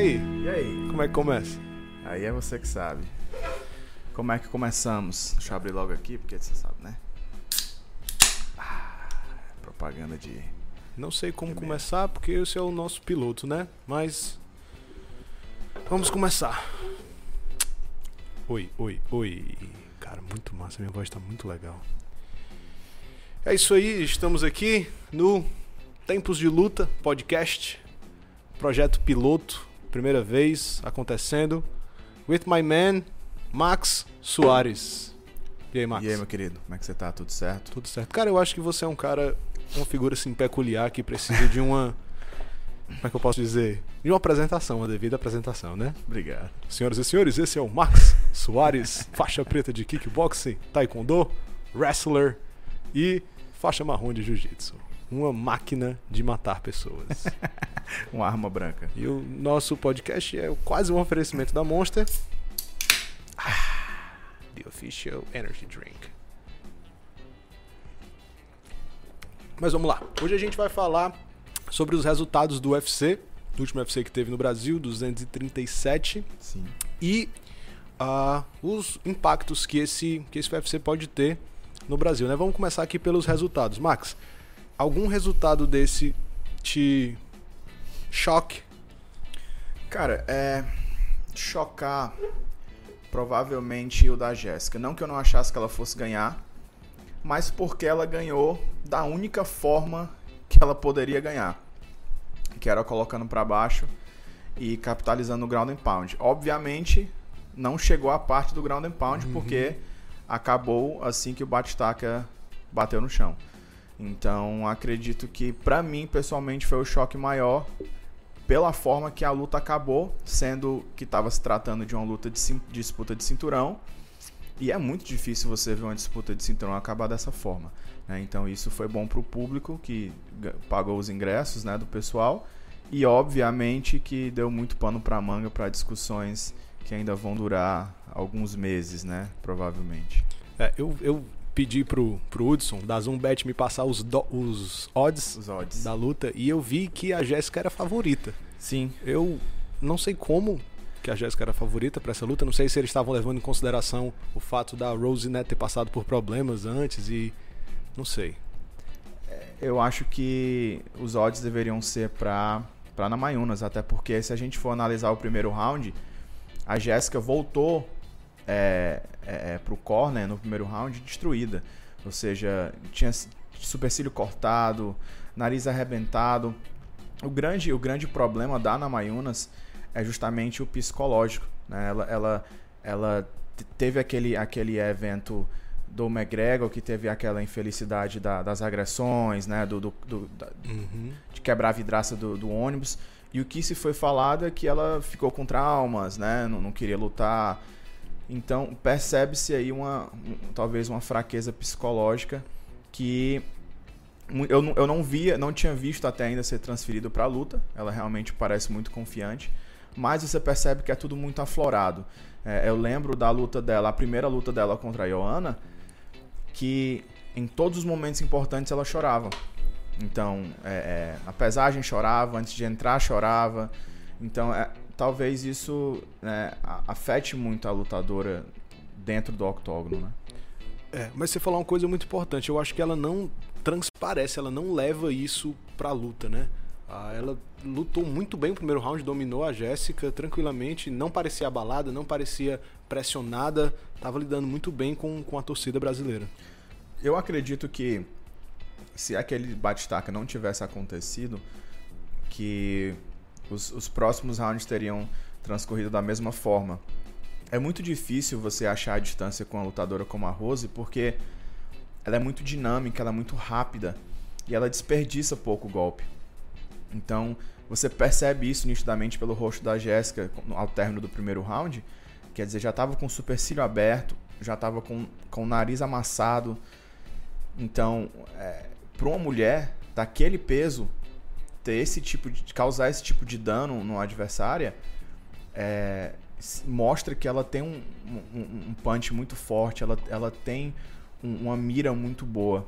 aí? E aí? Como é que começa? Aí é você que sabe. Como é que começamos? Deixa eu abrir logo aqui, porque você sabe, né? Ah, propaganda de. Não sei como começar, porque esse é o nosso piloto, né? Mas. Vamos começar. Oi, oi, oi. Cara, muito massa, minha voz tá muito legal. É isso aí, estamos aqui no Tempos de Luta podcast, projeto piloto, primeira vez acontecendo, with my man, Max Soares. E aí, Max? E aí, meu querido, como é que você tá? Tudo certo? Tudo certo. Cara, eu acho que você é um cara, uma figura assim peculiar que precisa de uma. Como é que eu posso dizer? De uma apresentação, uma devida apresentação, né? Obrigado. Senhoras e senhores, esse é o Max Soares, faixa preta de kickboxing, taekwondo, wrestler e faixa marrom de jiu-jitsu. Uma máquina de matar pessoas. Uma arma branca. E o nosso podcast é quase um oferecimento da Monster. Ah, the official energy drink. Mas vamos lá. Hoje a gente vai falar sobre os resultados do UFC, do último UFC que teve no Brasil, 237, Sim. e ah, os impactos que esse, que esse UFC pode ter no Brasil. Né? Vamos começar aqui pelos resultados. Max, algum resultado desse te choque? Cara, é. Chocar. Provavelmente o da Jéssica. Não que eu não achasse que ela fosse ganhar, mas porque ela ganhou da única forma que ela poderia ganhar, que era colocando para baixo e capitalizando no ground and pound. Obviamente, não chegou à parte do ground and pound porque acabou assim que o batistaca bateu no chão. Então, acredito que pra mim, pessoalmente, foi o choque maior pela forma que a luta acabou, sendo que estava se tratando de uma luta de disputa de cinturão. E é muito difícil você ver uma disputa de cinturão acabar dessa forma. né? Então isso foi bom para o público que pagou os ingressos né, do pessoal. E obviamente que deu muito pano para manga para discussões que ainda vão durar alguns meses, né? Provavelmente. É, eu, eu pedi pro, pro Hudson, da Zumbet, me passar os, do- os odds Os odds. da luta e eu vi que a Jéssica era favorita. Sim. Eu não sei como que a Jéssica era favorita pra essa luta, não sei se eles estavam levando em consideração o fato da Rose né, ter passado por problemas antes e não sei. Eu acho que os odds deveriam ser para para Namayunas, até porque se a gente for analisar o primeiro round, a Jéssica voltou é, é, pro corner no primeiro round destruída. Ou seja, tinha supercílio cortado, nariz arrebentado. O grande, o grande problema da Namayunas é justamente o psicológico. Né? Ela, ela, ela te- teve aquele, aquele evento do McGregor, que teve aquela infelicidade da- das agressões, né? do, do, do- da- de quebrar a vidraça do, do ônibus. E o que se foi falado é que ela ficou com traumas, né? Não, não queria lutar. Então percebe-se aí uma um- talvez uma fraqueza psicológica que eu, não- eu não via, não tinha visto até ainda ser transferido para a luta. Ela realmente parece muito confiante, mas você percebe que é tudo muito aflorado. É, eu lembro da luta dela, a primeira luta dela contra a Joana, que em todos os momentos importantes ela chorava. Então, é, é, a pesagem chorava, antes de entrar chorava. Então, é, talvez isso né, afete muito a lutadora dentro do octógono, né? É, mas você falou uma coisa muito importante. Eu acho que ela não transparece, ela não leva isso pra luta, né? Ah, ela lutou muito bem o primeiro round, dominou a Jéssica tranquilamente, não parecia abalada, não parecia pressionada, tava lidando muito bem com, com a torcida brasileira. Eu acredito que se aquele bate-taca não tivesse acontecido, que os, os próximos rounds teriam transcorrido da mesma forma. É muito difícil você achar a distância com uma lutadora como a Rose, porque ela é muito dinâmica, ela é muito rápida e ela desperdiça pouco golpe. Então, você percebe isso nitidamente pelo rosto da Jéssica ao término do primeiro round. Quer dizer, já estava com o supercílio aberto, já estava com, com o nariz amassado. Então, é, para uma mulher daquele peso ter esse tipo de causar esse tipo de dano no adversária é, mostra que ela tem um, um, um punch muito forte, ela, ela tem um- uma mira muito boa.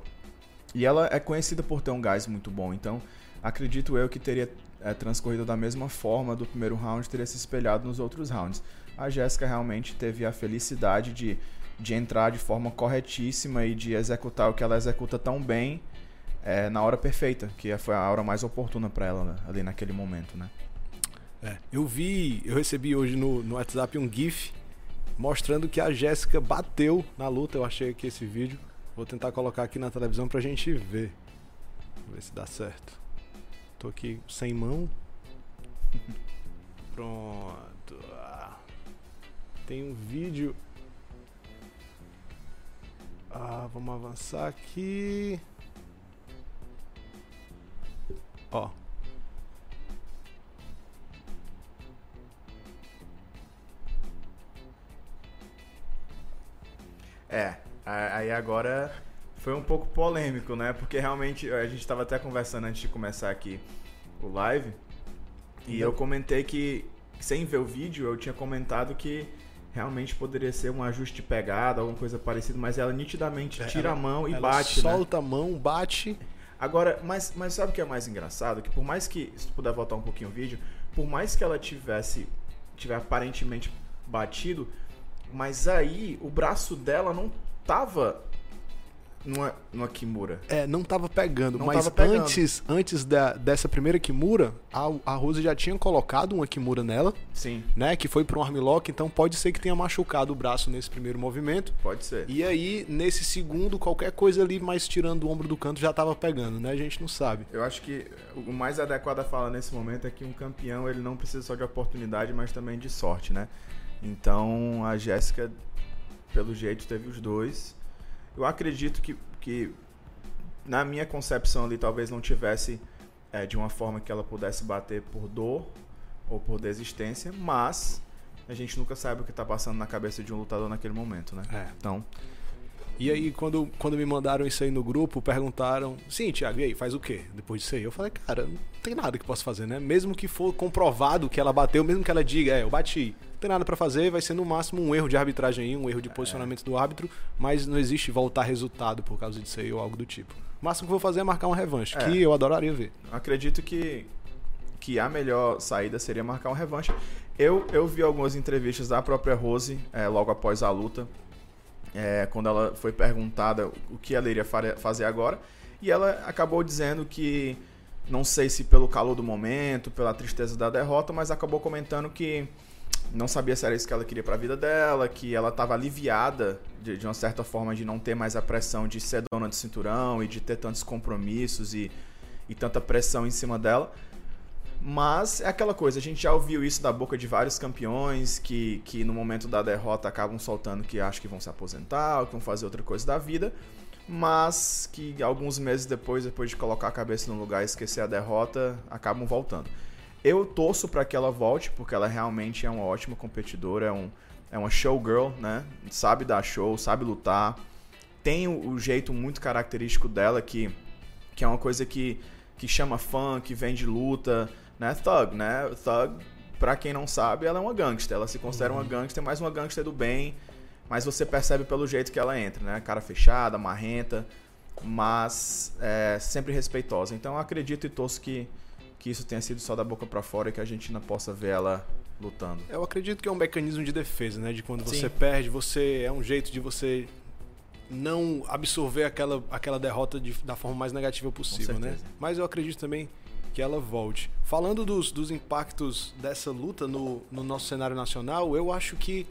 E ela é conhecida por ter um gás muito bom, então acredito eu que teria é, transcorrido da mesma forma do primeiro round, teria se espelhado nos outros rounds. A Jéssica realmente teve a felicidade de, de entrar de forma corretíssima e de executar o que ela executa tão bem é, na hora perfeita, que foi a hora mais oportuna para ela né, ali naquele momento, né? É, eu vi, eu recebi hoje no, no WhatsApp um GIF mostrando que a Jéssica bateu na luta. Eu achei aqui esse vídeo. Vou tentar colocar aqui na televisão pra gente ver. Vamos ver se dá certo. Tô aqui sem mão. Pronto. Tem um vídeo. Ah, vamos avançar aqui. Ó. É, aí agora foi um pouco polêmico, né? Porque realmente a gente estava até conversando antes de começar aqui o live e eu comentei que sem ver o vídeo eu tinha comentado que realmente poderia ser um ajuste de pegada, alguma coisa parecida, mas ela nitidamente é, tira ela, a mão e bate, né? solta né? a mão, bate. Agora, mas, mas sabe o que é mais engraçado? Que por mais que, se tu puder voltar um pouquinho o vídeo, por mais que ela tivesse, tiver aparentemente batido, mas aí o braço dela não tava numa, numa Kimura. É, não tava pegando. Não mas tava pegando. antes, antes da, dessa primeira Kimura, a, a Rose já tinha colocado uma Kimura nela. Sim. Né? Que foi pro um armlock, então pode ser que tenha machucado o braço nesse primeiro movimento. Pode ser. E aí, nesse segundo, qualquer coisa ali mais tirando o ombro do canto já tava pegando, né? A gente não sabe. Eu acho que o mais adequado a falar nesse momento é que um campeão, ele não precisa só de oportunidade, mas também de sorte, né? Então, a Jéssica, pelo jeito, teve os dois. Eu acredito que que na minha concepção ali talvez não tivesse é, de uma forma que ela pudesse bater por dor ou por desistência, mas a gente nunca sabe o que está passando na cabeça de um lutador naquele momento, né? É. Então. E aí, quando, quando me mandaram isso aí no grupo, perguntaram: Sim, Thiago, e aí, faz o quê depois disso aí? Eu falei: Cara, não tem nada que possa fazer, né? Mesmo que for comprovado que ela bateu, mesmo que ela diga: É, eu bati, tem nada para fazer, vai ser no máximo um erro de arbitragem aí, um erro de é. posicionamento do árbitro, mas não existe voltar resultado por causa disso aí ou algo do tipo. O máximo que eu vou fazer é marcar uma revanche, é. que eu adoraria ver. Acredito que, que a melhor saída seria marcar uma revanche. Eu, eu vi algumas entrevistas da própria Rose é, logo após a luta, é, quando ela foi perguntada o que ela iria fazer agora, e ela acabou dizendo que não sei se pelo calor do momento, pela tristeza da derrota, mas acabou comentando que não sabia se era isso que ela queria para a vida dela, que ela estava aliviada de, de, uma certa forma de não ter mais a pressão de ser dona de cinturão e de ter tantos compromissos e, e tanta pressão em cima dela. Mas é aquela coisa, a gente já ouviu isso da boca de vários campeões que, que no momento da derrota acabam soltando que acham que vão se aposentar ou que vão fazer outra coisa da vida, mas que alguns meses depois, depois de colocar a cabeça no lugar e esquecer a derrota, acabam voltando. Eu torço para que ela volte, porque ela realmente é uma ótima competidora, é, um, é uma showgirl, né? Sabe dar show, sabe lutar, tem o, o jeito muito característico dela que, que é uma coisa que, que chama fã, que vem de luta né? Thug, né? Thug, pra quem não sabe, ela é uma gangster. Ela se considera uhum. uma gangster, mas uma gangster do bem. Mas você percebe pelo jeito que ela entra, né? Cara fechada, marrenta, mas é, sempre respeitosa. Então eu acredito e torço que, que isso tenha sido só da boca para fora e que a gente ainda possa ver ela lutando. Eu acredito que é um mecanismo de defesa, né? De quando Sim. você perde, você é um jeito de você não absorver aquela, aquela derrota de, da forma mais negativa possível, né? Mas eu acredito também que ela volte. Falando dos, dos impactos dessa luta no, no nosso cenário nacional, eu acho que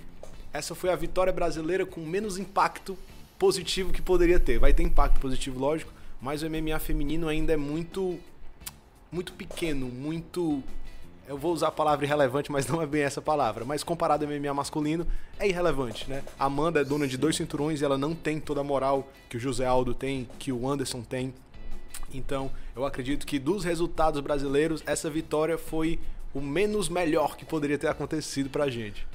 essa foi a vitória brasileira com menos impacto positivo que poderia ter. Vai ter impacto positivo, lógico, mas o MMA feminino ainda é muito muito pequeno, muito eu vou usar a palavra irrelevante, mas não é bem essa palavra. Mas comparado ao MMA masculino, é irrelevante, né? A Amanda é dona de dois cinturões e ela não tem toda a moral que o José Aldo tem, que o Anderson tem. Então, eu acredito que dos resultados brasileiros, essa vitória foi o menos melhor que poderia ter acontecido pra gente.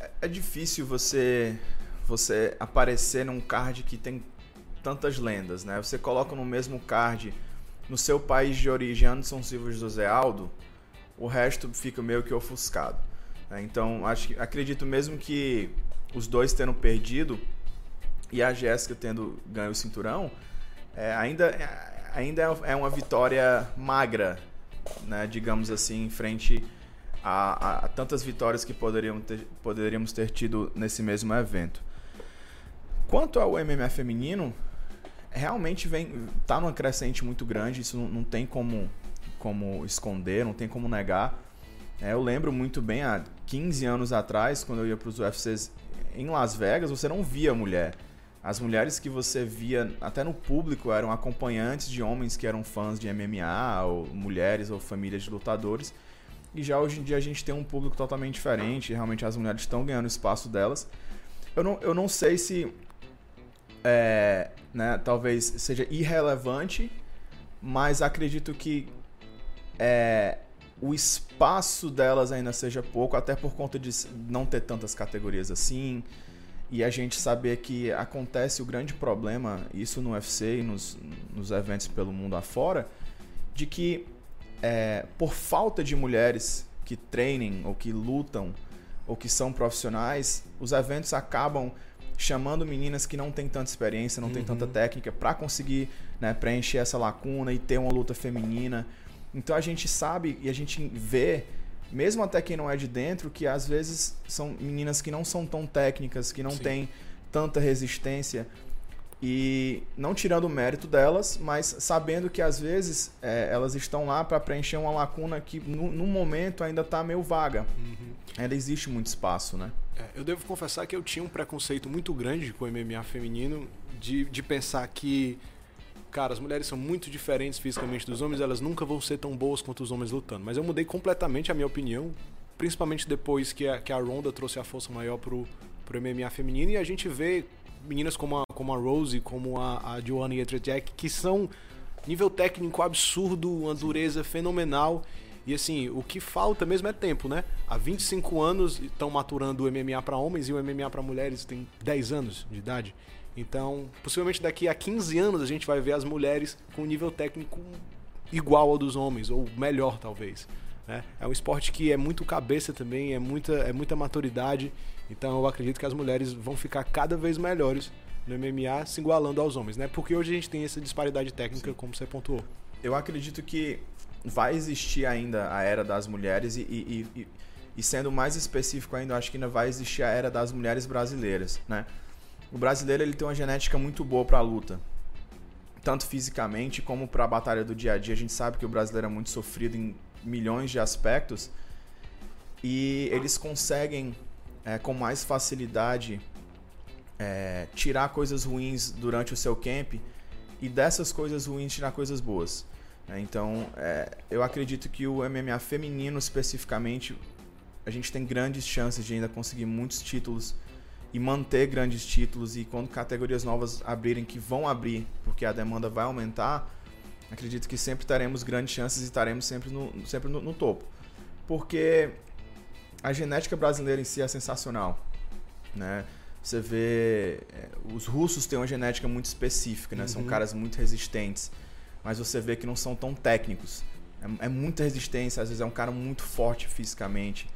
É, é difícil você você aparecer num card que tem tantas lendas, né? Você coloca no mesmo card no seu país de origem Anderson Silva e José Aldo, o resto fica meio que ofuscado. Né? Então, acho acredito mesmo que os dois tendo perdido e a Jéssica tendo ganho o cinturão, é, ainda, ainda é uma vitória magra, né, digamos assim, em frente a, a, a tantas vitórias que poderíamos ter, poderíamos ter tido nesse mesmo evento. Quanto ao MMA feminino, realmente vem tá numa crescente muito grande, isso não, não tem como, como esconder, não tem como negar. É, eu lembro muito bem, há 15 anos atrás, quando eu ia para os UFCs em Las Vegas, você não via mulher. As mulheres que você via até no público eram acompanhantes de homens que eram fãs de MMA, ou mulheres ou famílias de lutadores. E já hoje em dia a gente tem um público totalmente diferente, realmente as mulheres estão ganhando espaço delas. Eu não, eu não sei se é, né, talvez seja irrelevante, mas acredito que é, o espaço delas ainda seja pouco, até por conta de não ter tantas categorias assim. E a gente saber que acontece o grande problema, isso no UFC e nos, nos eventos pelo mundo afora, de que é, por falta de mulheres que treinem ou que lutam ou que são profissionais, os eventos acabam chamando meninas que não têm tanta experiência, não uhum. têm tanta técnica para conseguir né, preencher essa lacuna e ter uma luta feminina. Então a gente sabe e a gente vê, mesmo até quem não é de dentro, que às vezes são meninas que não são tão técnicas, que não Sim. têm tanta resistência. E não tirando o mérito delas, mas sabendo que às vezes é, elas estão lá para preencher uma lacuna que no, no momento ainda está meio vaga. Uhum. Ainda existe muito espaço, né? É, eu devo confessar que eu tinha um preconceito muito grande com o MMA feminino, de, de pensar que cara, as mulheres são muito diferentes fisicamente dos homens, elas nunca vão ser tão boas quanto os homens lutando. Mas eu mudei completamente a minha opinião, principalmente depois que a, que a Ronda trouxe a força maior pro, pro MMA feminino e a gente vê meninas como a, como a Rose, como a, a Joanna Jędrzejczyk, que são nível técnico absurdo, uma dureza fenomenal. E assim, o que falta mesmo é tempo, né? Há 25 anos estão maturando o MMA para homens e o MMA para mulheres tem 10 anos de idade. Então, possivelmente daqui a 15 anos a gente vai ver as mulheres com um nível técnico igual ao dos homens, ou melhor talvez. Né? É um esporte que é muito cabeça também, é muita, é muita maturidade. Então eu acredito que as mulheres vão ficar cada vez melhores no MMA se igualando aos homens, né? Porque hoje a gente tem essa disparidade técnica, Sim. como você pontuou. Eu acredito que vai existir ainda a era das mulheres e, e, e, e sendo mais específico ainda, acho que ainda vai existir a era das mulheres brasileiras, né? O brasileiro ele tem uma genética muito boa para a luta, tanto fisicamente como para a batalha do dia a dia. A gente sabe que o brasileiro é muito sofrido em milhões de aspectos e eles conseguem é, com mais facilidade é, tirar coisas ruins durante o seu camp e dessas coisas ruins tirar coisas boas. É, então, é, eu acredito que o MMA feminino especificamente a gente tem grandes chances de ainda conseguir muitos títulos e manter grandes títulos e quando categorias novas abrirem, que vão abrir, porque a demanda vai aumentar, acredito que sempre teremos grandes chances e estaremos sempre no, sempre no, no topo. Porque a genética brasileira em si é sensacional, né? Você vê, é, os russos têm uma genética muito específica, né? Uhum. São caras muito resistentes, mas você vê que não são tão técnicos. É, é muita resistência, às vezes é um cara muito forte fisicamente.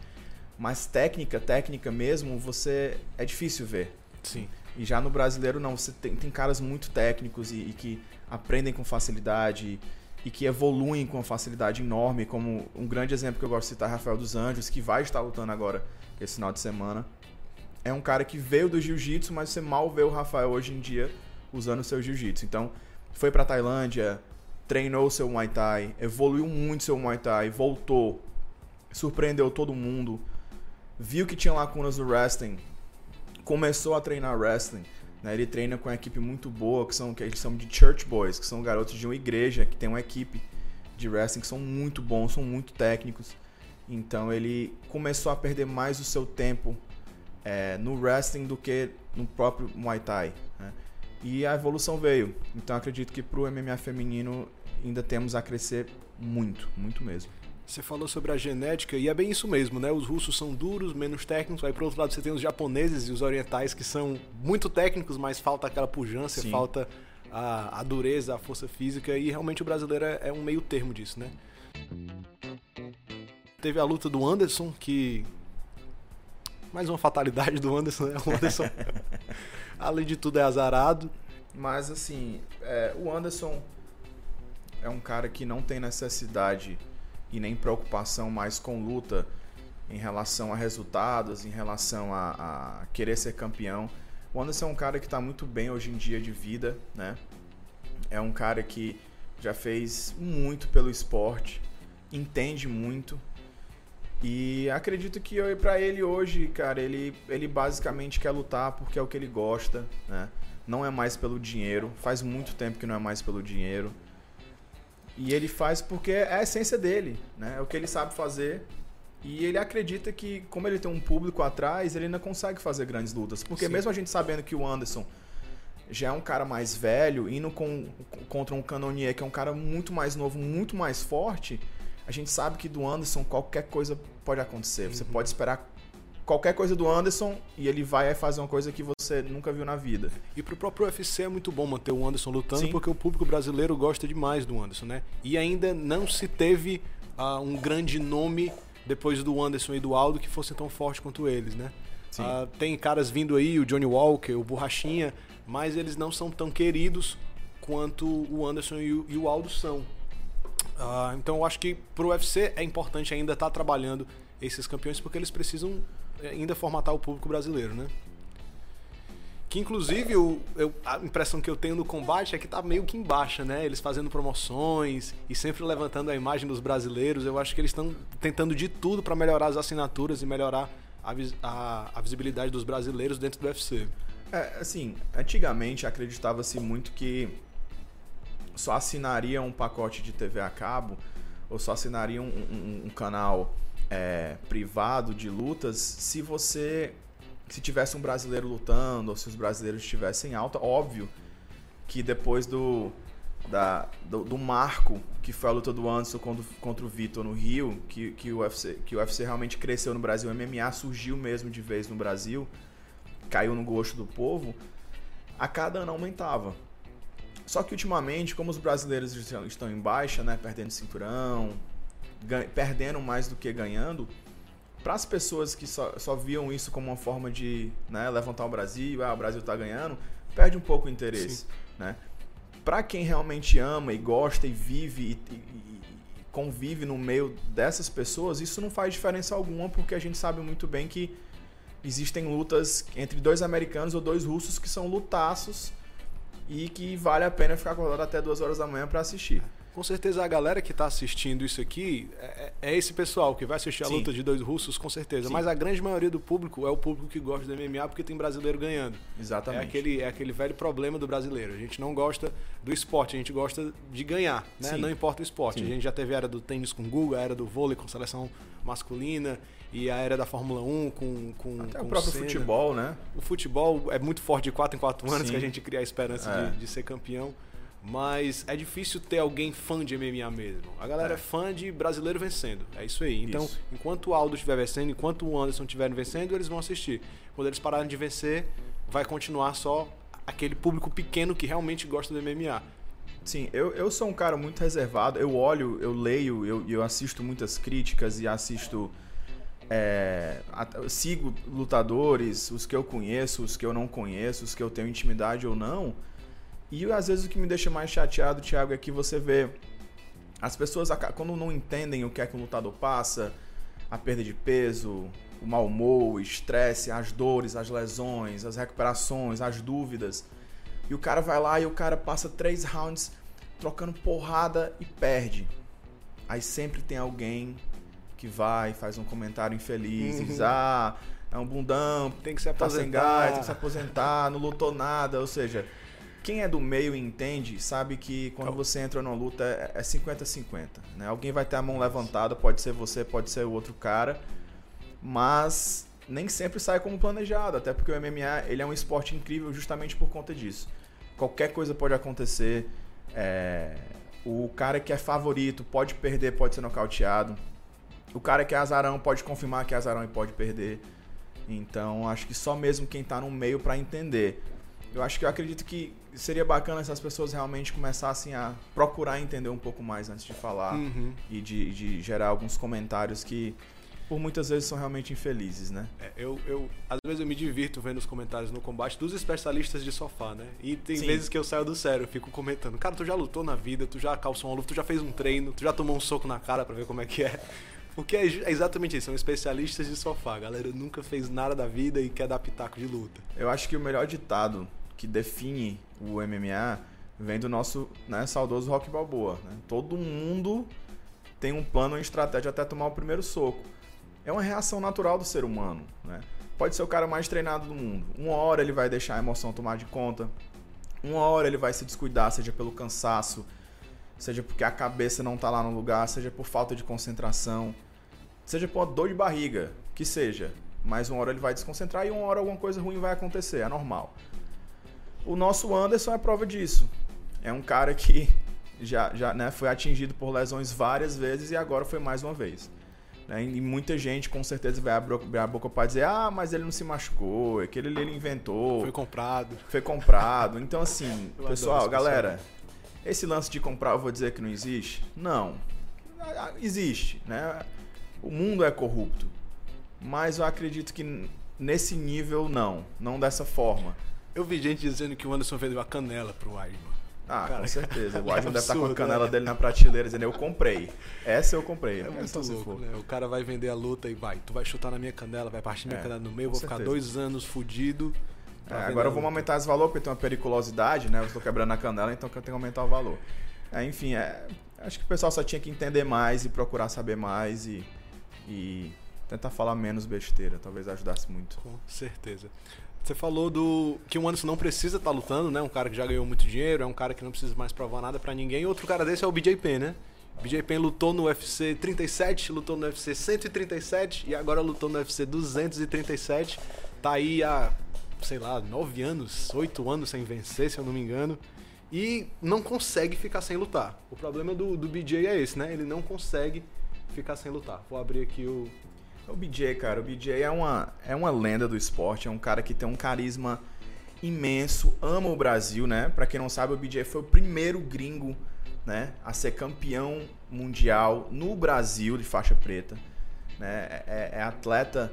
Mas técnica, técnica mesmo, você é difícil ver. Sim. E já no brasileiro não, você tem, tem caras muito técnicos e, e, que aprendem com facilidade e que evoluem com facilidade enorme, como um grande exemplo que eu gosto de citar, Rafael dos Anjos, que vai estar lutando agora esse final de semana. É um cara que veio do jiu-jitsu, mas você mal vê o Rafael hoje em dia usando o seu jiu-jitsu. Então, foi para Tailândia, treinou seu Muay Thai, evoluiu muito seu Muay Thai, voltou, surpreendeu todo mundo viu que tinha lacunas no wrestling, começou a treinar wrestling. Né? Ele treina com uma equipe muito boa, que são que eles chamam de church boys, que são garotos de uma igreja que tem uma equipe de wrestling que são muito bons, são muito técnicos. Então ele começou a perder mais o seu tempo é, no wrestling do que no próprio Muay Thai. Né? E a evolução veio. Então acredito que para o MMA feminino ainda temos a crescer muito, muito mesmo. Você falou sobre a genética e é bem isso mesmo, né? Os russos são duros, menos técnicos. Aí, por outro lado, você tem os japoneses e os orientais que são muito técnicos, mas falta aquela pujança, Sim. falta a, a, dureza, a força física. E realmente o brasileiro é, é um meio termo disso, né? Teve a luta do Anderson, que. Mais uma fatalidade do Anderson, né? O Anderson, além de tudo, é azarado. Mas assim, é, o Anderson é um cara que não tem necessidade e nem preocupação mais com luta em relação a resultados, em relação a, a querer ser campeão. O Anderson é um cara que está muito bem hoje em dia de vida, né? É um cara que já fez muito pelo esporte, entende muito. E acredito que para ele hoje, cara, ele, ele basicamente quer lutar porque é o que ele gosta, né? Não é mais pelo dinheiro. Faz muito tempo que não é mais pelo dinheiro. E ele faz porque é a essência dele, né? É o que ele sabe fazer. E ele acredita que, como ele tem um público atrás, ele ainda consegue fazer grandes lutas. Porque Sim. mesmo a gente sabendo que o Anderson já é um cara mais velho, indo com, contra um Canonier, que é um cara muito mais novo, muito mais forte, a gente sabe que do Anderson qualquer coisa pode acontecer. Uhum. Você pode esperar qualquer coisa do Anderson e ele vai fazer uma coisa que você nunca viu na vida. E pro próprio UFC é muito bom manter o Anderson lutando, Sim. porque o público brasileiro gosta demais do Anderson, né? E ainda não se teve uh, um grande nome depois do Anderson e do Aldo que fosse tão forte quanto eles, né? Uh, tem caras vindo aí, o Johnny Walker, o Borrachinha, mas eles não são tão queridos quanto o Anderson e o, e o Aldo são. Uh, então eu acho que pro UFC é importante ainda estar tá trabalhando esses campeões porque eles precisam eh, ainda formatar o público brasileiro, né? Que inclusive eu, eu, a impressão que eu tenho no combate é que tá meio que em baixa, né? Eles fazendo promoções e sempre levantando a imagem dos brasileiros. Eu acho que eles estão tentando de tudo para melhorar as assinaturas e melhorar a, a, a visibilidade dos brasileiros dentro do UFC. É, assim, antigamente acreditava-se muito que só assinaria um pacote de TV a cabo ou só assinaria um, um, um canal é, privado de lutas se você se tivesse um brasileiro lutando ou se os brasileiros estivessem alta, óbvio que depois do, da, do, do, marco que foi a luta do Anderson contra, contra o Vitor no Rio, que, que, o UFC, que o UFC realmente cresceu no Brasil, o MMA surgiu mesmo de vez no Brasil, caiu no gosto do povo, a cada ano aumentava. Só que ultimamente, como os brasileiros estão em baixa, né, perdendo cinturão, perdendo mais do que ganhando, para as pessoas que só, só viam isso como uma forma de né, levantar o Brasil, ah, o Brasil está ganhando, perde um pouco o interesse. Né? Para quem realmente ama e gosta e vive e, e, e, convive no meio dessas pessoas, isso não faz diferença alguma, porque a gente sabe muito bem que existem lutas entre dois americanos ou dois russos que são lutaços e que vale a pena ficar acordado até duas horas da manhã para assistir com certeza a galera que está assistindo isso aqui é, é, esse pessoal que vai assistir a Sim. luta de dois russos, com certeza. Sim. Mas a grande maioria do público é o público que gosta do MMA porque tem brasileiro ganhando. Exatamente. É aquele, é aquele velho problema do brasileiro. A gente não gosta do esporte, a gente gosta de ganhar, né? Não importa o esporte. Sim. A gente já teve a era do tênis com Google, a era do vôlei com seleção masculina e a era da Fórmula 1 com, com, Até com o próprio Senna. futebol, né? O futebol é muito forte de 4 em 4 anos que a gente cria a esperança é. de, de ser campeão. Mas é difícil ter alguém fã de MMA mesmo. A galera é, é fã de brasileiro vencendo. É isso aí. Então, isso. enquanto o Aldo estiver vencendo, enquanto o Anderson estiver vencendo, eles vão assistir. Quando eles pararem de vencer, vai continuar só aquele público pequeno que realmente gosta do MMA. Sim, eu, eu sou um cara muito reservado. Eu olho, eu leio, eu, eu assisto muitas críticas e assisto. É, sigo lutadores, os que eu conheço, os que eu não conheço, os que eu tenho intimidade ou não. E às vezes o que me deixa mais chateado, Thiago, é que você vê as pessoas quando não entendem o que é que um lutador passa, a perda de peso, o mau humor, o estresse, as dores, as lesões, as recuperações, as dúvidas. E o cara vai lá e o cara passa três rounds trocando porrada e perde. Aí sempre tem alguém que vai, faz um comentário infeliz, uhum. diz, ah, é um bundão, tem que se aposentar, tá sem gás, tem que se aposentar, não lutou nada, ou seja, quem é do meio e entende sabe que quando você entra numa luta é 50-50. É né? Alguém vai ter a mão levantada, pode ser você, pode ser o outro cara, mas nem sempre sai como planejado, até porque o MMA ele é um esporte incrível justamente por conta disso. Qualquer coisa pode acontecer. É... O cara que é favorito pode perder, pode ser nocauteado. O cara que é azarão pode confirmar que é azarão e pode perder. Então acho que só mesmo quem está no meio para entender. Eu acho que eu acredito que seria bacana se as pessoas realmente começassem a procurar entender um pouco mais antes de falar uhum. e de, de, gerar alguns comentários que por muitas vezes são realmente infelizes, né? É, eu, eu, às vezes eu me divirto vendo os comentários no combate dos especialistas de sofá, né? E tem Sim. vezes que eu saio do sério, eu fico comentando, cara, tu já lutou na vida, tu já calçou uma luta, tu já fez um treino, tu já tomou um soco na cara para ver como é que é. Porque é, é exatamente isso, são especialistas de sofá. A galera nunca fez nada da vida e quer dar pitaco de luta. Eu acho que o melhor ditado que define o MMA vem do nosso né, saudoso Rock Balboa. Né? Todo mundo tem um plano e estratégia até tomar o primeiro soco é uma reação natural do ser humano, né? Pode ser o cara mais treinado do mundo. Uma hora ele vai deixar a emoção tomar de conta. Uma hora ele vai se descuidar, seja pelo cansaço, seja porque a cabeça não está lá no lugar, seja por falta de concentração, seja por dor de barriga, que seja. Mas uma hora ele vai desconcentrar e uma hora alguma coisa ruim vai acontecer, é normal. O nosso Anderson é prova disso. É um cara que já, já né, foi atingido por lesões várias vezes e agora foi mais uma vez. Né? E muita gente com certeza vai abrir a boca para dizer: ah, mas ele não se machucou, aquele ele inventou. Foi comprado. Foi comprado. Então, assim, pessoal, galera, esse lance de comprar, eu vou dizer que não existe? Não. Existe, né? O mundo é corrupto. Mas eu acredito que nesse nível, não. Não dessa forma. Eu vi gente dizendo que o Anderson vendeu a canela pro Weidman. Ah, cara, com certeza. O Adjon deve estar tá com a canela né? dele na prateleira dizendo, eu comprei. Essa eu comprei. É muito louco, né? O cara vai vender a luta e vai, tu vai chutar na minha canela, vai partir minha é, canela no meio, vou certeza. ficar dois anos fudido. É, agora vamos aumentar esse valor, porque tem uma periculosidade, né? Eu estou quebrando a canela, então eu tenho que aumentar o valor. É, enfim, é, acho que o pessoal só tinha que entender mais e procurar saber mais e, e tentar falar menos besteira. Talvez ajudasse muito. Com certeza. Você falou do que o Anderson não precisa estar tá lutando, né? Um cara que já ganhou muito dinheiro, é um cara que não precisa mais provar nada para ninguém. Outro cara desse é o BJ Penn, né? BJ Penn lutou no UFC 37, lutou no UFC 137 e agora lutou no UFC 237. Tá aí há, sei lá, 9 anos, 8 anos sem vencer, se eu não me engano. E não consegue ficar sem lutar. O problema do, do BJ é esse, né? Ele não consegue ficar sem lutar. Vou abrir aqui o, o BJ, cara, o BJ é uma, é uma lenda do esporte, é um cara que tem um carisma imenso, ama o Brasil, né? Para quem não sabe, o BJ foi o primeiro gringo, né, a ser campeão mundial no Brasil de faixa preta, né? É, é atleta,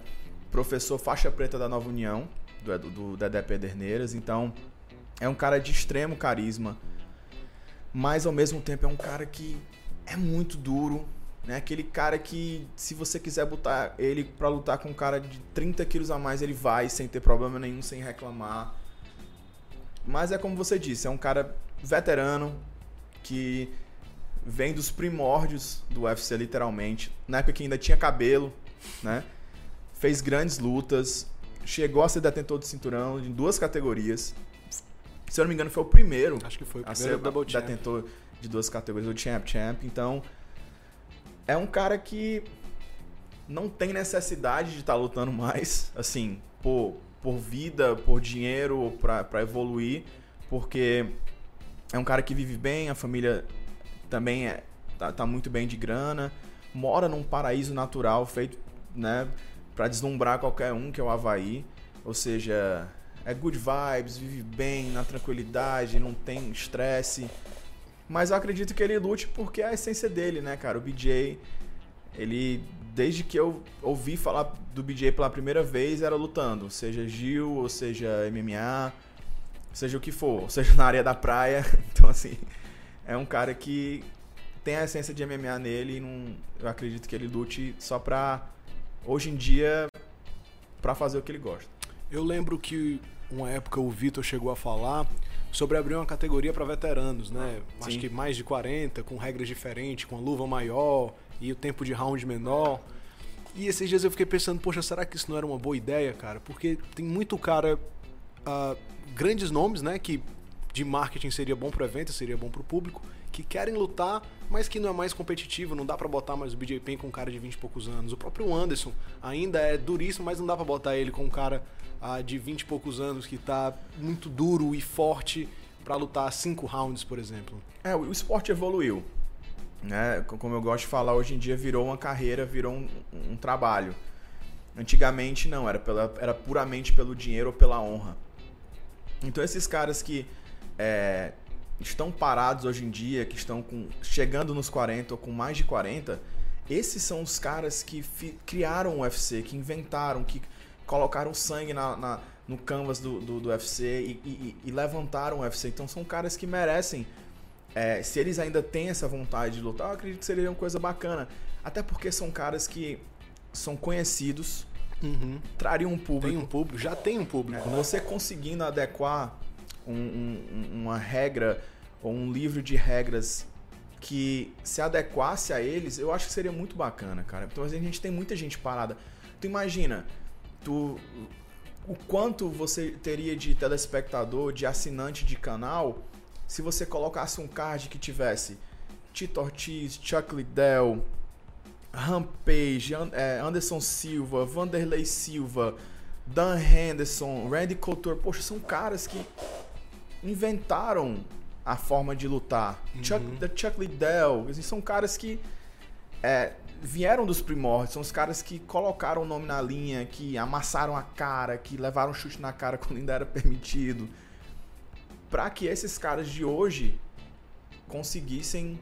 professor faixa preta da Nova União, do, do Dedé Pederneiras, então é um cara de extremo carisma, mas ao mesmo tempo é um cara que é muito duro, né? Aquele cara que, se você quiser botar ele para lutar com um cara de 30 quilos a mais, ele vai sem ter problema nenhum, sem reclamar. Mas é como você disse, é um cara veterano que vem dos primórdios do UFC, literalmente. Na época que ainda tinha cabelo, né? Fez grandes lutas, chegou a ser detentor de cinturão em duas categorias. Se eu não me engano, foi o primeiro. Acho que foi o primeiro a ser detentor de duas categorias, o Champ Champ. Então, é um cara que não tem necessidade de estar tá lutando mais, assim, por, por vida, por dinheiro, para evoluir, porque é um cara que vive bem, a família também é, tá, tá muito bem de grana, mora num paraíso natural feito, né, para deslumbrar qualquer um, que é o Havaí, ou seja, é good vibes, vive bem, na tranquilidade, não tem estresse, mas eu acredito que ele lute porque é a essência dele, né, cara? O BJ, ele, desde que eu ouvi falar do BJ pela primeira vez, era lutando. Seja Gil, ou seja MMA, seja o que for. Seja na areia da praia. Então, assim, é um cara que tem a essência de MMA nele e não, eu acredito que ele lute só pra, hoje em dia, pra fazer o que ele gosta. Eu lembro que uma época o Vitor chegou a falar sobre abrir uma categoria para veteranos, né? Sim. Acho que mais de 40, com regras diferentes, com a luva maior e o tempo de round menor. E esses dias eu fiquei pensando, poxa, será que isso não era uma boa ideia, cara? Porque tem muito cara, uh, grandes nomes, né, que de marketing seria bom pro evento, seria bom pro público, que querem lutar, mas que não é mais competitivo, não dá para botar mais o BJ Penn com um cara de 20 e poucos anos. O próprio Anderson ainda é duríssimo, mas não dá para botar ele com um cara de 20 e poucos anos que tá muito duro e forte para lutar cinco rounds, por exemplo. É, o esporte evoluiu. Né? Como eu gosto de falar, hoje em dia virou uma carreira, virou um, um trabalho. Antigamente não, era, pela, era puramente pelo dinheiro ou pela honra. Então esses caras que é, estão parados hoje em dia, que estão com, chegando nos 40 ou com mais de 40, esses são os caras que criaram o UFC, que inventaram, que colocaram sangue na, na no canvas do, do, do UFC e, e, e, levantaram o UFC. Então são caras que merecem. É, se eles ainda têm essa vontade de lutar, eu acredito que seria uma coisa bacana. Até porque são caras que são conhecidos, uhum. trariam um público. Tem um público, já tem um público. É, você conseguindo adequar um, um, uma regra ou um livro de regras que se adequasse a eles, eu acho que seria muito bacana, cara. Então a gente tem muita gente parada. Tu imagina, tu o quanto você teria de telespectador, de assinante de canal, se você colocasse um card que tivesse Tito Ortiz, Chuck Liddell, Rampage, é, Anderson Silva, Vanderlei Silva, Dan Henderson, Randy Couture. Poxa, são caras que inventaram a forma de lutar. Uhum. Chuck, Chuck Liddell, são caras que é, vieram dos primórdios, são os caras que colocaram o nome na linha, que amassaram a cara, que levaram chute na cara quando ainda era permitido. Para que esses caras de hoje conseguissem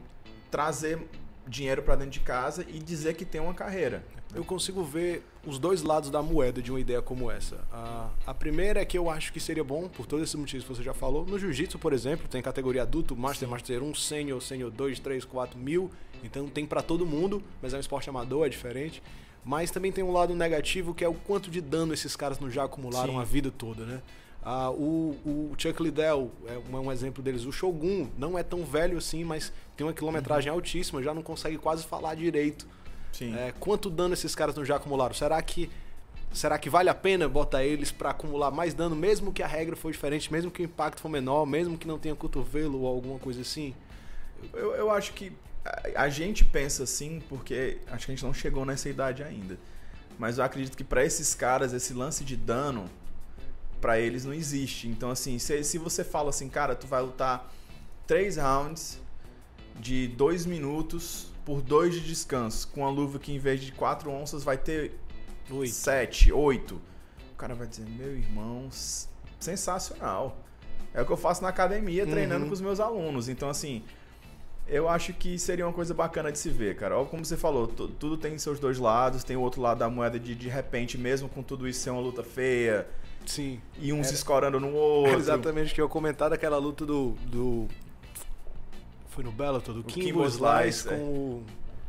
trazer dinheiro para dentro de casa e dizer que tem uma carreira. Eu consigo ver os dois lados da moeda de uma ideia como essa. A, a primeira é que eu acho que seria bom, por todos esses motivos que você já falou. No jiu-jitsu, por exemplo, tem categoria adulto, Master. Master 1, Sênior, Sênior 2, 3, 4 mil. Então tem para todo mundo, mas é um esporte amador, é diferente. Mas também tem um lado negativo que é o quanto de dano esses caras não já acumularam Sim. a vida toda, né? Ah, o, o, Chuck Liddell é um, é um, exemplo deles. O Shogun não é tão velho assim, mas tem uma quilometragem uhum. altíssima, já não consegue quase falar direito. É, quanto dano esses caras não já acumularam? Será que será que vale a pena botar eles para acumular mais dano, mesmo que a regra for diferente, mesmo que o impacto for menor, mesmo que não tenha cotovelo ou alguma coisa assim? Eu, eu acho que a, gente pensa assim porque acho que a gente não chegou nessa idade ainda. Mas eu acredito que para esses caras, esse lance de dano, para eles não existe. Então, assim, se, se você fala assim, cara, tu vai lutar três rounds de dois minutos por dois de descanso, com a luva que em vez de quatro onças vai ter oito. sete, oito. O cara vai dizer, meu irmão, sensacional. É o que eu faço na academia, treinando uhum. com os meus alunos. Então, assim, eu acho que seria uma coisa bacana de se ver, cara. Ó, como você falou, tudo tem seus dois lados, tem o outro lado da moeda de de repente, mesmo com tudo isso ser uma luta feia. Sim. E um era, se escorando no outro. Exatamente que eu comentar daquela luta do. do foi no Bellator, do o Kimbo Slice, com é. o.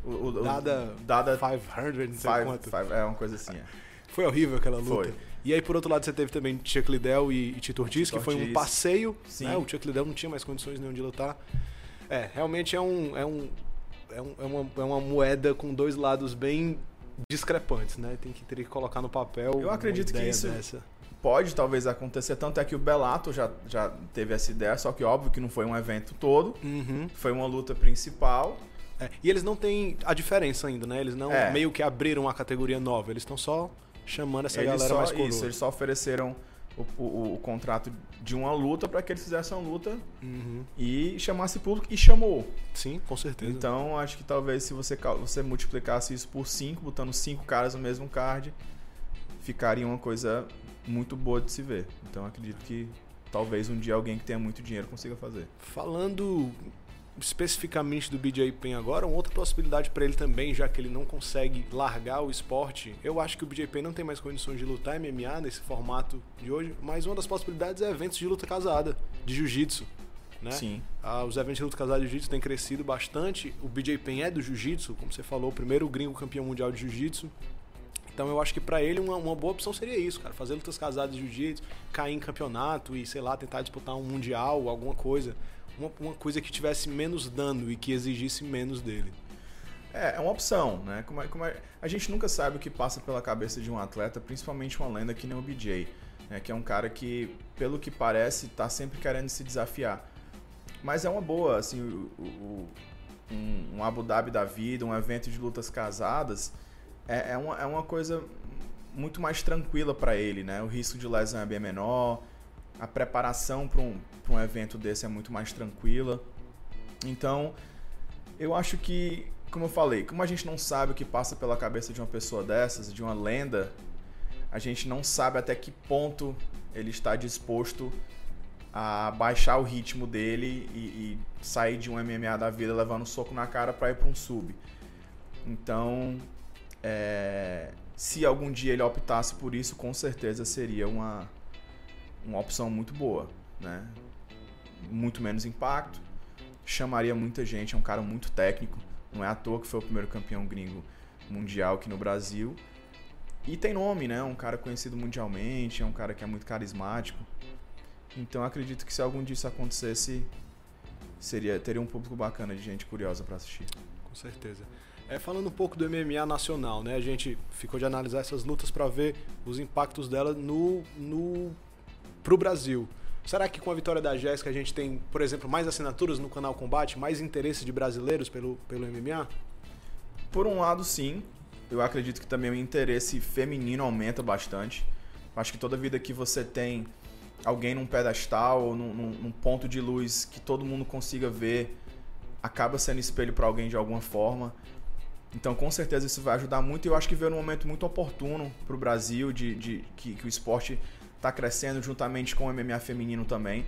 O, o, Dada, Dada 500, não sei five, quanto. Five, é uma coisa assim. É. Foi horrível aquela luta. Foi. E aí, por outro lado, você teve também Chuck Liddell e, e Tito Ortiz, que foi um passeio. Né? O Chuck Liddell não tinha mais condições nenhum de lutar. É, realmente é um, é um, é, um, é, uma, é uma moeda com dois lados bem discrepantes, né? Tem que ter que colocar no papel. Eu acredito que isso dessa. Pode talvez acontecer, tanto é que o Bellato já, já teve essa ideia, só que óbvio que não foi um evento todo, uhum. foi uma luta principal. É, e eles não têm a diferença ainda, né? Eles não é. meio que abriram a categoria nova, eles estão só chamando essa eles galera só, mais coroa. Isso, eles só ofereceram o, o, o contrato de uma luta para que eles fizessem uma luta uhum. e chamasse público e chamou. Sim, com certeza. Então acho que talvez se você, você multiplicasse isso por 5, botando cinco caras no mesmo card, ficaria uma coisa muito boa de se ver. Então acredito que talvez um dia alguém que tenha muito dinheiro consiga fazer. Falando especificamente do BJ Penn agora, uma outra possibilidade para ele também, já que ele não consegue largar o esporte, eu acho que o BJ Penn não tem mais condições de lutar MMA nesse formato de hoje, mas uma das possibilidades é eventos de luta casada, de jiu-jitsu. Né? Sim. Ah, os eventos de luta casada de jiu-jitsu têm crescido bastante. O BJ Penn é do jiu-jitsu, como você falou, o primeiro gringo campeão mundial de jiu-jitsu. Então eu acho que para ele uma, uma, boa opção seria isso, cara. Fazer lutas casadas de jiu-jitsu, cair em campeonato e, sei lá, tentar disputar um mundial, alguma coisa uma, uma coisa que tivesse menos dano e que exigisse menos dele. É, é uma opção, né? Como é, como é, a gente nunca sabe o que passa pela cabeça de um atleta, principalmente uma lenda que nem o BJ, né? que é um cara que, pelo que parece, está sempre querendo se desafiar. Mas é uma boa, assim, o, o, um, um, Abu Dhabi da vida, um evento de lutas casadas, é, é, uma, é uma coisa muito mais tranquila para ele, né? O risco de lesão é bem menor, a preparação para um, um evento desse é muito mais tranquila. Então, eu acho que, como eu falei, como a gente não sabe o que passa pela cabeça de uma pessoa dessas, de uma lenda, a gente não sabe até que ponto ele está disposto a baixar o ritmo dele e, e sair de um MMA da vida levando um soco na cara para ir para um sub. Então, é, se algum dia ele optasse por isso, com certeza seria uma, uma opção muito boa, né? Muito menos impacto, chamaria muita gente, é um cara muito técnico, não é à toa que foi o primeiro campeão gringo mundial aqui no Brasil. E tem nome, né? Um cara conhecido mundialmente, é um cara que é muito carismático. Então acredito que se algum dia isso acontecesse, seria teria um público bacana de gente curiosa para assistir. Com certeza. É, falando um pouco do MMA nacional, né? A gente ficou de analisar essas lutas para ver os impactos dela no, no pro Brasil. Será que com a vitória da Jéssica a gente tem, por exemplo, mais assinaturas no canal Combate, mais interesse de brasileiros pelo, pelo MMA? Por um lado, sim. Eu acredito que também o interesse feminino aumenta bastante. Acho que toda vida que você tem alguém num pedestal ou num, num, ponto de luz que todo mundo consiga ver, acaba sendo espelho para alguém de alguma forma. Então, com certeza, isso vai ajudar muito. E eu acho que veio num momento muito oportuno para o Brasil, de, de que, que, o esporte está crescendo juntamente com o MMA feminino também.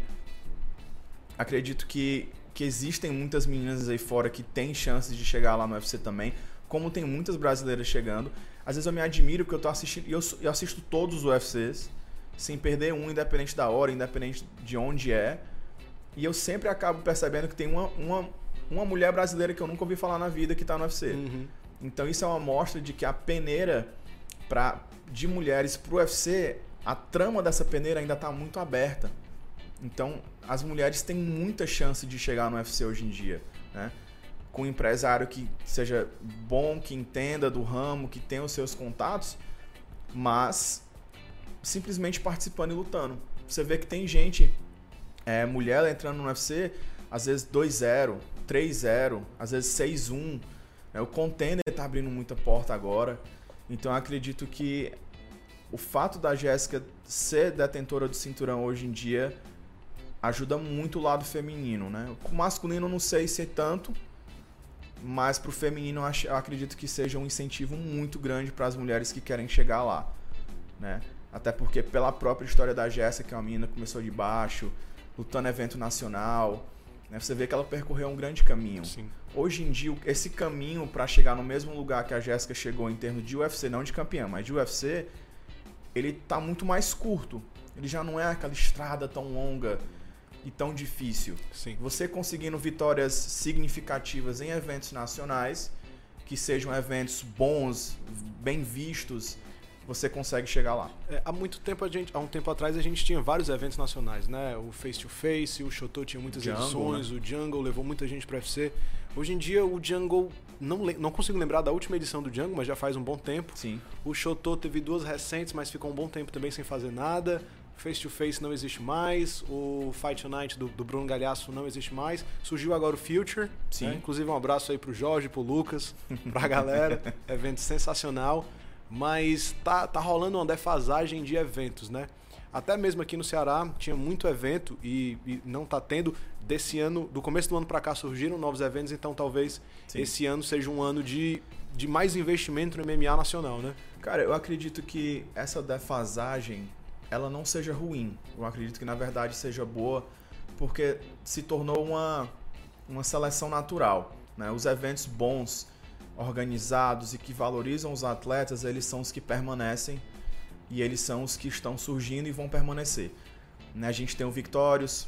Acredito que, que existem muitas meninas aí fora que têm chances de chegar lá no UFC também, como tem muitas brasileiras chegando. Às vezes eu me admiro que eu tô assistindo, eu, eu assisto todos os UFCs, sem perder um, independente da hora, independente de onde é. E eu sempre acabo percebendo que tem uma, uma, uma mulher brasileira que eu nunca ouvi falar na vida que está no UFC. Uhum. Então isso é uma mostra de que a peneira pra, de mulheres pro UFC a trama dessa peneira ainda está muito aberta. Então, as mulheres têm muita chance de chegar no UFC hoje em dia, né? Com um empresário que seja bom, que entenda do ramo, que tenha os seus contatos, mas simplesmente participando e lutando. Você vê que tem gente, é, mulher entrando no UFC, às vezes 2-0, 3-0, às vezes 6-1. É, o contender está abrindo muita porta agora. Então acredito que o fato da Jéssica ser detentora do cinturão hoje em dia ajuda muito o lado feminino, né? O masculino não sei se é tanto, mas pro feminino eu acredito que seja um incentivo muito grande para as mulheres que querem chegar lá, né? Até porque pela própria história da Jéssica, que é uma menina que começou de baixo, lutando evento nacional, né? Você vê que ela percorreu um grande caminho. Sim. Hoje em dia, esse caminho para chegar no mesmo lugar que a Jéssica chegou em termos de UFC, não de campeã, mas de UFC, ele tá muito mais curto. Ele já não é aquela estrada tão longa e tão difícil. Sim. Você conseguindo vitórias significativas em eventos nacionais, que sejam eventos bons, bem vistos, você consegue chegar lá. É, há muito tempo a gente, há um tempo atrás a gente tinha vários eventos nacionais, né? O Face to Face, o Shoto tinha muitas Jungle, edições, né? o Jungle levou muita gente para UFC. Hoje em dia o Jungle não, não consigo lembrar da última edição do Jungle, mas já faz um bom tempo. Sim. O Shoto teve duas recentes, mas ficou um bom tempo também sem fazer nada. Face to Face não existe mais, o Fight Tonight do, do Bruno Galhaço não existe mais. Surgiu agora o Future, Sim. Né? inclusive um abraço aí pro Jorge, pro Lucas, pra galera. Evento sensacional. Mas tá, tá rolando uma defasagem de eventos, né? Até mesmo aqui no Ceará tinha muito evento e, e não tá tendo. Desse ano, do começo do ano para cá surgiram novos eventos, então talvez Sim. esse ano seja um ano de, de mais investimento no MMA nacional, né? Cara, eu acredito que essa defasagem ela não seja ruim. Eu acredito que na verdade seja boa, porque se tornou uma, uma seleção natural. Né? Os eventos bons organizados e que valorizam os atletas, eles são os que permanecem e eles são os que estão surgindo e vão permanecer. Né? A gente tem o Victorious,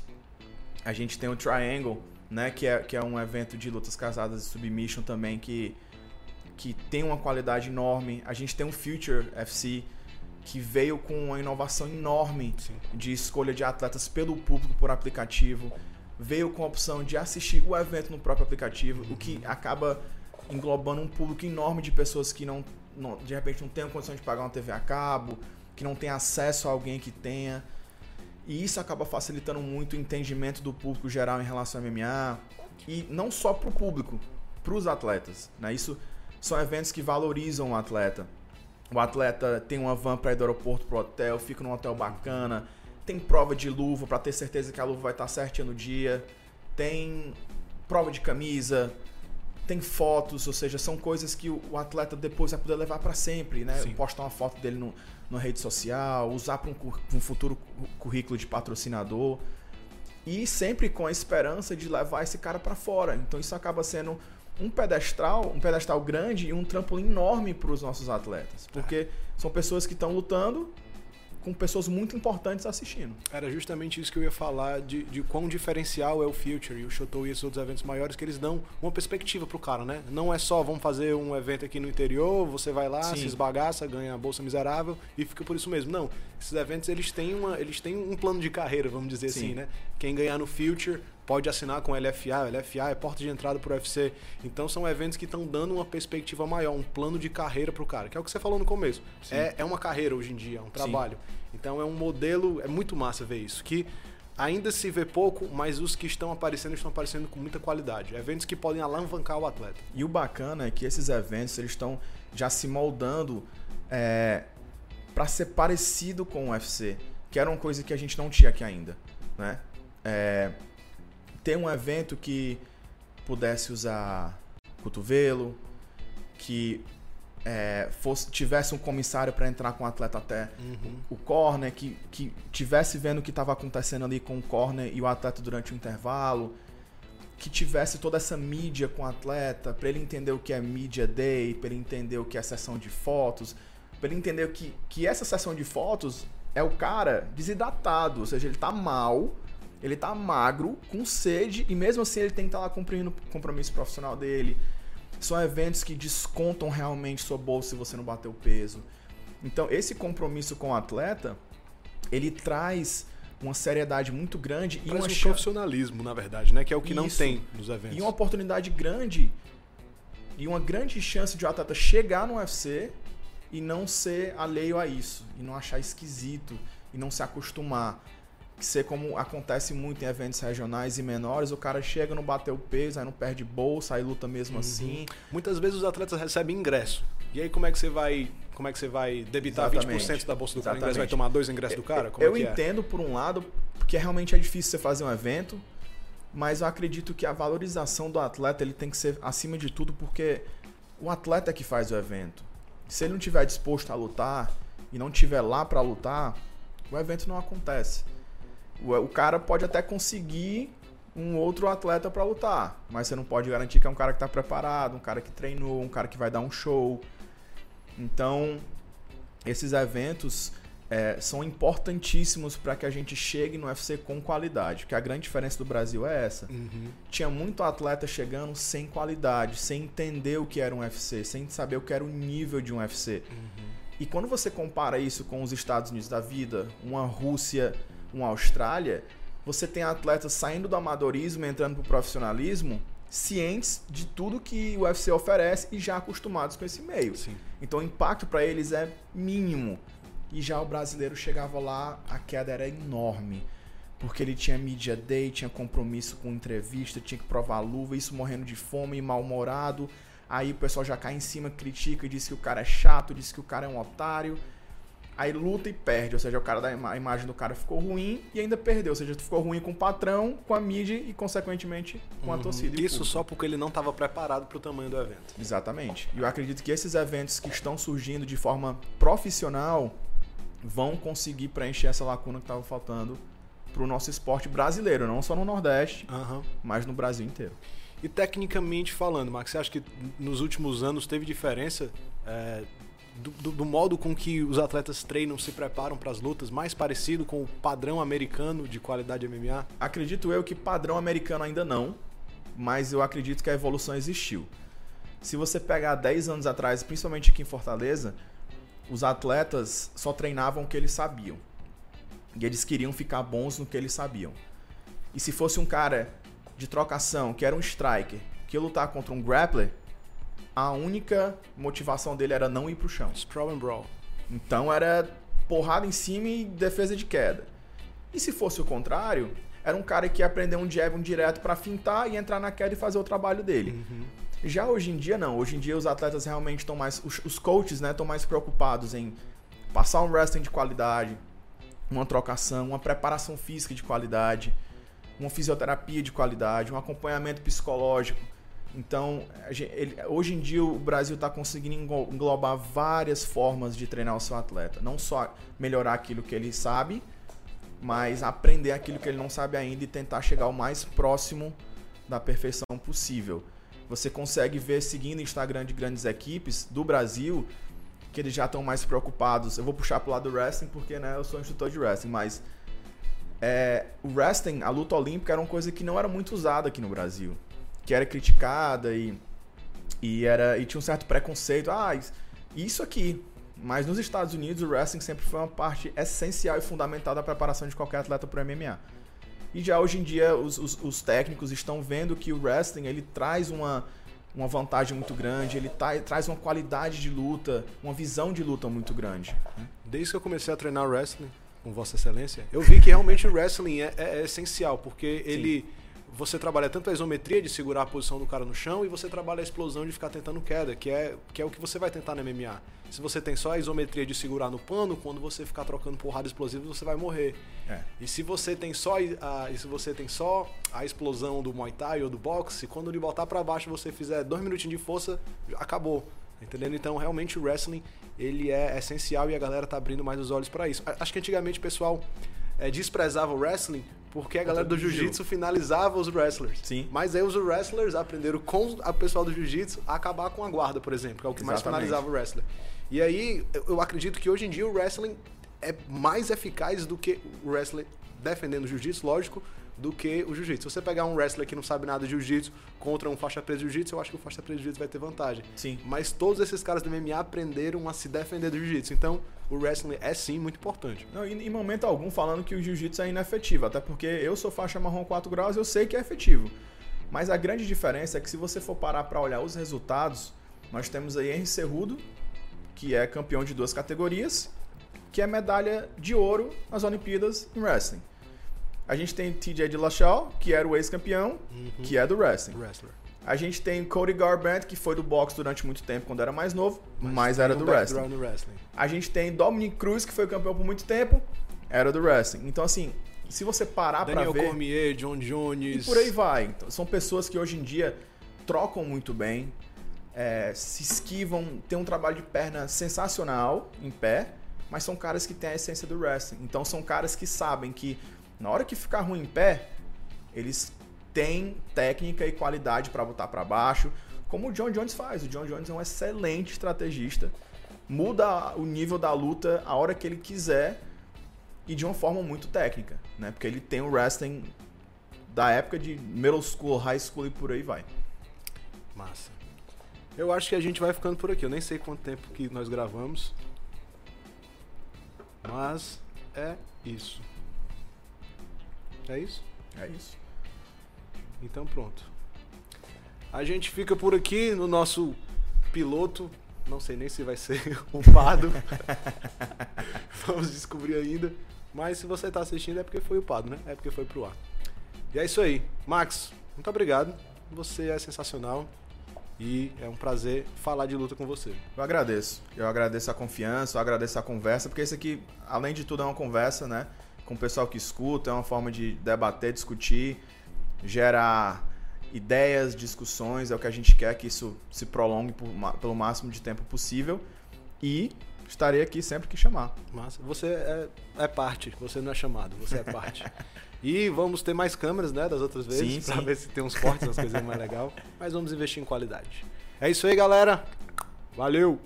a gente tem o Triangle, né? que, é, que é um evento de lutas casadas e submission também que, que tem uma qualidade enorme. A gente tem o Future FC, que veio com uma inovação enorme Sim. de escolha de atletas pelo público por aplicativo. Veio com a opção de assistir o evento no próprio aplicativo, o que acaba englobando um público enorme de pessoas que não, não, de repente não tem condição de pagar uma TV a cabo, que não tem acesso a alguém que tenha. E isso acaba facilitando muito o entendimento do público geral em relação ao MMA. E não só para o público, para os atletas. Né? Isso são eventos que valorizam o atleta. O atleta tem uma van para ir do aeroporto pro hotel, fica num hotel bacana, tem prova de luva para ter certeza que a luva vai estar certinha no dia, tem prova de camisa, tem fotos, ou seja, são coisas que o atleta depois vai poder levar para sempre, né? Sim. Postar uma foto dele no, na rede social, usar para um, um, futuro currículo de patrocinador e sempre com a esperança de levar esse cara para fora. Então isso acaba sendo um pedestal, um pedestal grande e um trampolim enorme para os nossos atletas, porque são pessoas que estão lutando com pessoas muito importantes assistindo. Era justamente isso que eu ia falar de, de quão diferencial é o Future e o Shotou e esses outros eventos maiores que eles dão uma perspectiva pro cara, né? Não é só vamos fazer um evento aqui no interior, você vai lá, Sim. se esbagaça, ganha a bolsa miserável e fica por isso mesmo. Não, esses eventos eles têm uma, eles têm um plano de carreira, vamos dizer Sim. assim, né? Quem ganhar no Future pode assinar com LFA, LFA é porta de entrada para o UFC. Então são eventos que estão dando uma perspectiva maior, um plano de carreira para o cara, que é o que você falou no começo. É, é uma carreira hoje em dia, é um trabalho. Sim. Então é um modelo, é muito massa ver isso, que ainda se vê pouco, mas os que estão aparecendo estão aparecendo com muita qualidade. Eventos que podem alavancar o atleta. E o bacana é que esses eventos eles estão já se moldando é, para ser parecido com o UFC, que era uma coisa que a gente não tinha aqui ainda, né? É, ter um evento que pudesse usar cotovelo, que é, fosse, tivesse um comissário para entrar com o atleta até uhum. o corner, que, que tivesse vendo o que estava acontecendo ali com o corner e o atleta durante o intervalo, que tivesse toda essa mídia com o atleta, para ele entender o que é media day, para ele entender o que é sessão de fotos, para ele entender que, que essa sessão de fotos é o cara desidratado, ou seja, ele está mal, ele tá magro, com sede, e mesmo assim ele tem que estar tá lá cumprindo o compromisso profissional dele. São eventos que descontam realmente sua bolsa se você não bater o peso. Então, esse compromisso com o atleta, ele traz uma seriedade muito grande e um ch... profissionalismo, na verdade, né? Que é o que Isso. não tem nos eventos. E uma oportunidade grande e uma grande chance de o atleta chegar no UFC e não ser alheio a isso, e não achar esquisito, e não se acostumar que ser como acontece muito em eventos regionais e menores, o cara chega, não bateu o peso, aí não perde bolsa, aí luta mesmo uhum. assim. Muitas vezes os atletas recebem ingresso. E aí como é que você vai, como é que você vai debitar Exatamente. 20% da bolsa do cara? Exatamente. vai tomar dois ingressos do cara? Como eu é, é entendo por um lado, porque realmente é difícil você fazer um evento, mas eu acredito que a valorização do atleta ele tem que ser acima de tudo, porque o atleta é que faz o evento. Se ele não tiver disposto a lutar e não tiver lá para lutar, o evento não acontece. O, cara pode até conseguir um outro atleta para lutar, mas você não pode garantir que é um cara que está preparado, um cara que treinou, um cara que vai dar um show. Então, esses eventos é, são importantíssimos para que a gente chegue no UFC com qualidade, porque a grande diferença do Brasil é essa. Uhum. Tinha muito atleta chegando sem qualidade, sem entender o que era um UFC, sem saber o que era o nível de um UFC. Uhum. E quando você compara isso com os Estados Unidos da vida, uma Rússia uma Austrália, você tem atletas saindo do amadorismo, entrando para o profissionalismo, cientes de tudo que o UFC oferece e já acostumados com esse meio. Sim. Então o impacto para eles é mínimo. E já o brasileiro chegava lá, a queda era enorme. Porque ele tinha media day, tinha compromisso com entrevista, tinha que provar luva, isso morrendo de fome e mal-humorado. Aí o pessoal já cai em cima, critica, diz que o cara é chato, diz que o cara é um otário aí luta e perde, ou seja, o cara da a imagem do cara ficou ruim e ainda perdeu, ou seja, ficou ruim com o patrão, com a mídia e consequentemente com a uhum. torcida. Isso só porque ele não estava preparado para o tamanho do evento. Exatamente. E eu acredito que esses eventos que estão surgindo de forma profissional vão conseguir preencher essa lacuna que estava faltando para o nosso esporte brasileiro, não só no Nordeste, uhum. mas no Brasil inteiro. E tecnicamente falando, Max, você acha que nos últimos anos teve diferença é, do, do, do, modo com que os atletas treinam, se preparam para as lutas, mais parecido com o padrão americano de qualidade MMA? Acredito eu que padrão americano ainda não, mas eu acredito que a evolução existiu. Se você pegar 10 anos atrás, principalmente aqui em Fortaleza, os atletas só treinavam o que eles sabiam. E eles queriam ficar bons no que eles sabiam. E se fosse um cara de trocação, que era um striker, que ia lutar contra um grappler, a única motivação dele era não ir pro chão. Sprawl and Brawl. Então era porrada em cima e defesa de queda. E se fosse o contrário, era um cara que ia aprender um jab, um direto para fintar e entrar na queda e fazer o trabalho dele. Uhum. Já hoje em dia não. Hoje em dia os atletas realmente estão mais, os, os coaches, né, estão mais preocupados em passar um wrestling de qualidade, uma trocação, uma preparação física de qualidade, uma fisioterapia de qualidade, um acompanhamento psicológico então, ele, hoje em dia o Brasil está conseguindo englobar várias formas de treinar o seu atleta. Não só melhorar aquilo que ele sabe, mas aprender aquilo que ele não sabe ainda e tentar chegar o mais próximo da perfeição possível. você consegue ver seguindo o Instagram de grandes equipes do Brasil que eles já estão mais preocupados. Eu vou puxar pro lado do wrestling porque né, eu sou instrutor de wrestling, mas é, o wrestling, a luta olímpica era uma coisa que não era muito usada aqui no Brasil, que era criticada e, e era e tinha um certo preconceito. Ah, isso aqui. Mas nos Estados Unidos o wrestling sempre foi uma parte essencial e fundamental da preparação de qualquer atleta para MMA. E já hoje em dia os, os, os, técnicos estão vendo que o wrestling ele traz uma, uma vantagem muito grande, ele tá, traz uma qualidade de luta, uma visão de luta muito grande. Desde que eu comecei a treinar wrestling com Vossa Excelência, eu vi que realmente o wrestling é, é, é essencial, porque ele. Você trabalha tanto a isometria de segurar a posição do cara no chão e você trabalha a explosão de ficar tentando queda, que é, que é o que você vai tentar no MMA. Se você tem só a isometria de segurar no pano, quando você ficar trocando porrada explosiva, você vai morrer. É. E se você tem só a, se você tem só a explosão do Muay Thai ou do boxe, quando ele botar para baixo você fizer dois minutinhos de força, acabou. Entendendo? Então, realmente o wrestling ele é essencial e a galera tá abrindo mais os olhos para isso. Acho que antigamente o pessoal é, desprezava o wrestling porque a galera do jiu-jitsu finalizava os wrestlers. Sim. Mas aí os wrestlers aprenderam com o pessoal do jiu-jitsu a acabar com a guarda, por exemplo, que é o que Exatamente. mais finalizava o wrestler. E aí eu acredito que hoje em dia o wrestling é mais eficaz do que o wrestler defendendo o jiu-jitsu, lógico, do que o jiu-jitsu. Se você pegar um wrestler que não sabe nada de jiu-jitsu contra um faixa preta de jiu-jitsu, eu acho que o faixa preta de jiu-jitsu vai ter vantagem. Sim. Mas todos esses caras do MMA aprenderam a se defender do jiu-jitsu. Então, o wrestling é sim muito importante. Não, e em momento algum falando que o jiu-jitsu é inefetivo, até porque eu sou faixa marrom 4 graus, eu sei que é efetivo. Mas a grande diferença é que se você for parar para olhar os resultados, nós temos aí Henry Cerrudo, que é campeão de duas categorias, que é medalha de ouro nas Olimpíadas em wrestling. A gente tem TJ Dillashaw, que era o ex-campeão, uhum. que é do wrestling. Wrestler. A gente tem Cody Garbrandt, que foi do boxe durante muito tempo quando era mais novo, mas, mas era do wrestling. wrestling. A gente tem Dominic Cruz, que foi campeão por muito tempo, era do wrestling. Então, assim, se você parar para ver... Daniel Cormier, John Jones... E por aí vai. Então, são pessoas que hoje em dia trocam muito bem, é, se esquivam, tem um trabalho de perna sensacional em pé, mas são caras que têm a essência do wrestling. Então, são caras que sabem que na hora que ficar ruim em pé, eles têm técnica e qualidade para botar para baixo, como o John Jones faz. O John Jones é um excelente estrategista, muda o nível da luta a hora que ele quiser e de uma forma muito técnica, né? Porque ele tem o wrestling da época de middle school, high school e por aí vai. Massa. Eu acho que a gente vai ficando por aqui. Eu nem sei quanto tempo que nós gravamos. Mas é isso. É isso? É isso. Então pronto. A gente fica por aqui no nosso piloto. Não sei nem se vai ser upado. Vamos descobrir ainda. Mas se você está assistindo é porque foi upado, né? É porque foi pro ar. E é isso aí. Max, muito obrigado. Você é sensacional. E é um prazer falar de luta com você. Eu agradeço. Eu agradeço a confiança, eu agradeço a conversa, porque isso aqui, além de tudo, é uma conversa, né? Com o pessoal que escuta, é uma forma de debater, discutir, gerar ideias, discussões, é o que a gente quer que isso se prolongue por, pelo máximo de tempo possível e estarei aqui sempre que chamar. Massa. Você é, é parte, você não é chamado, você é parte. e vamos ter mais câmeras, né, das outras vezes, para ver se tem uns cortes, as coisas mais legal, mas vamos investir em qualidade. É isso aí, galera. Valeu.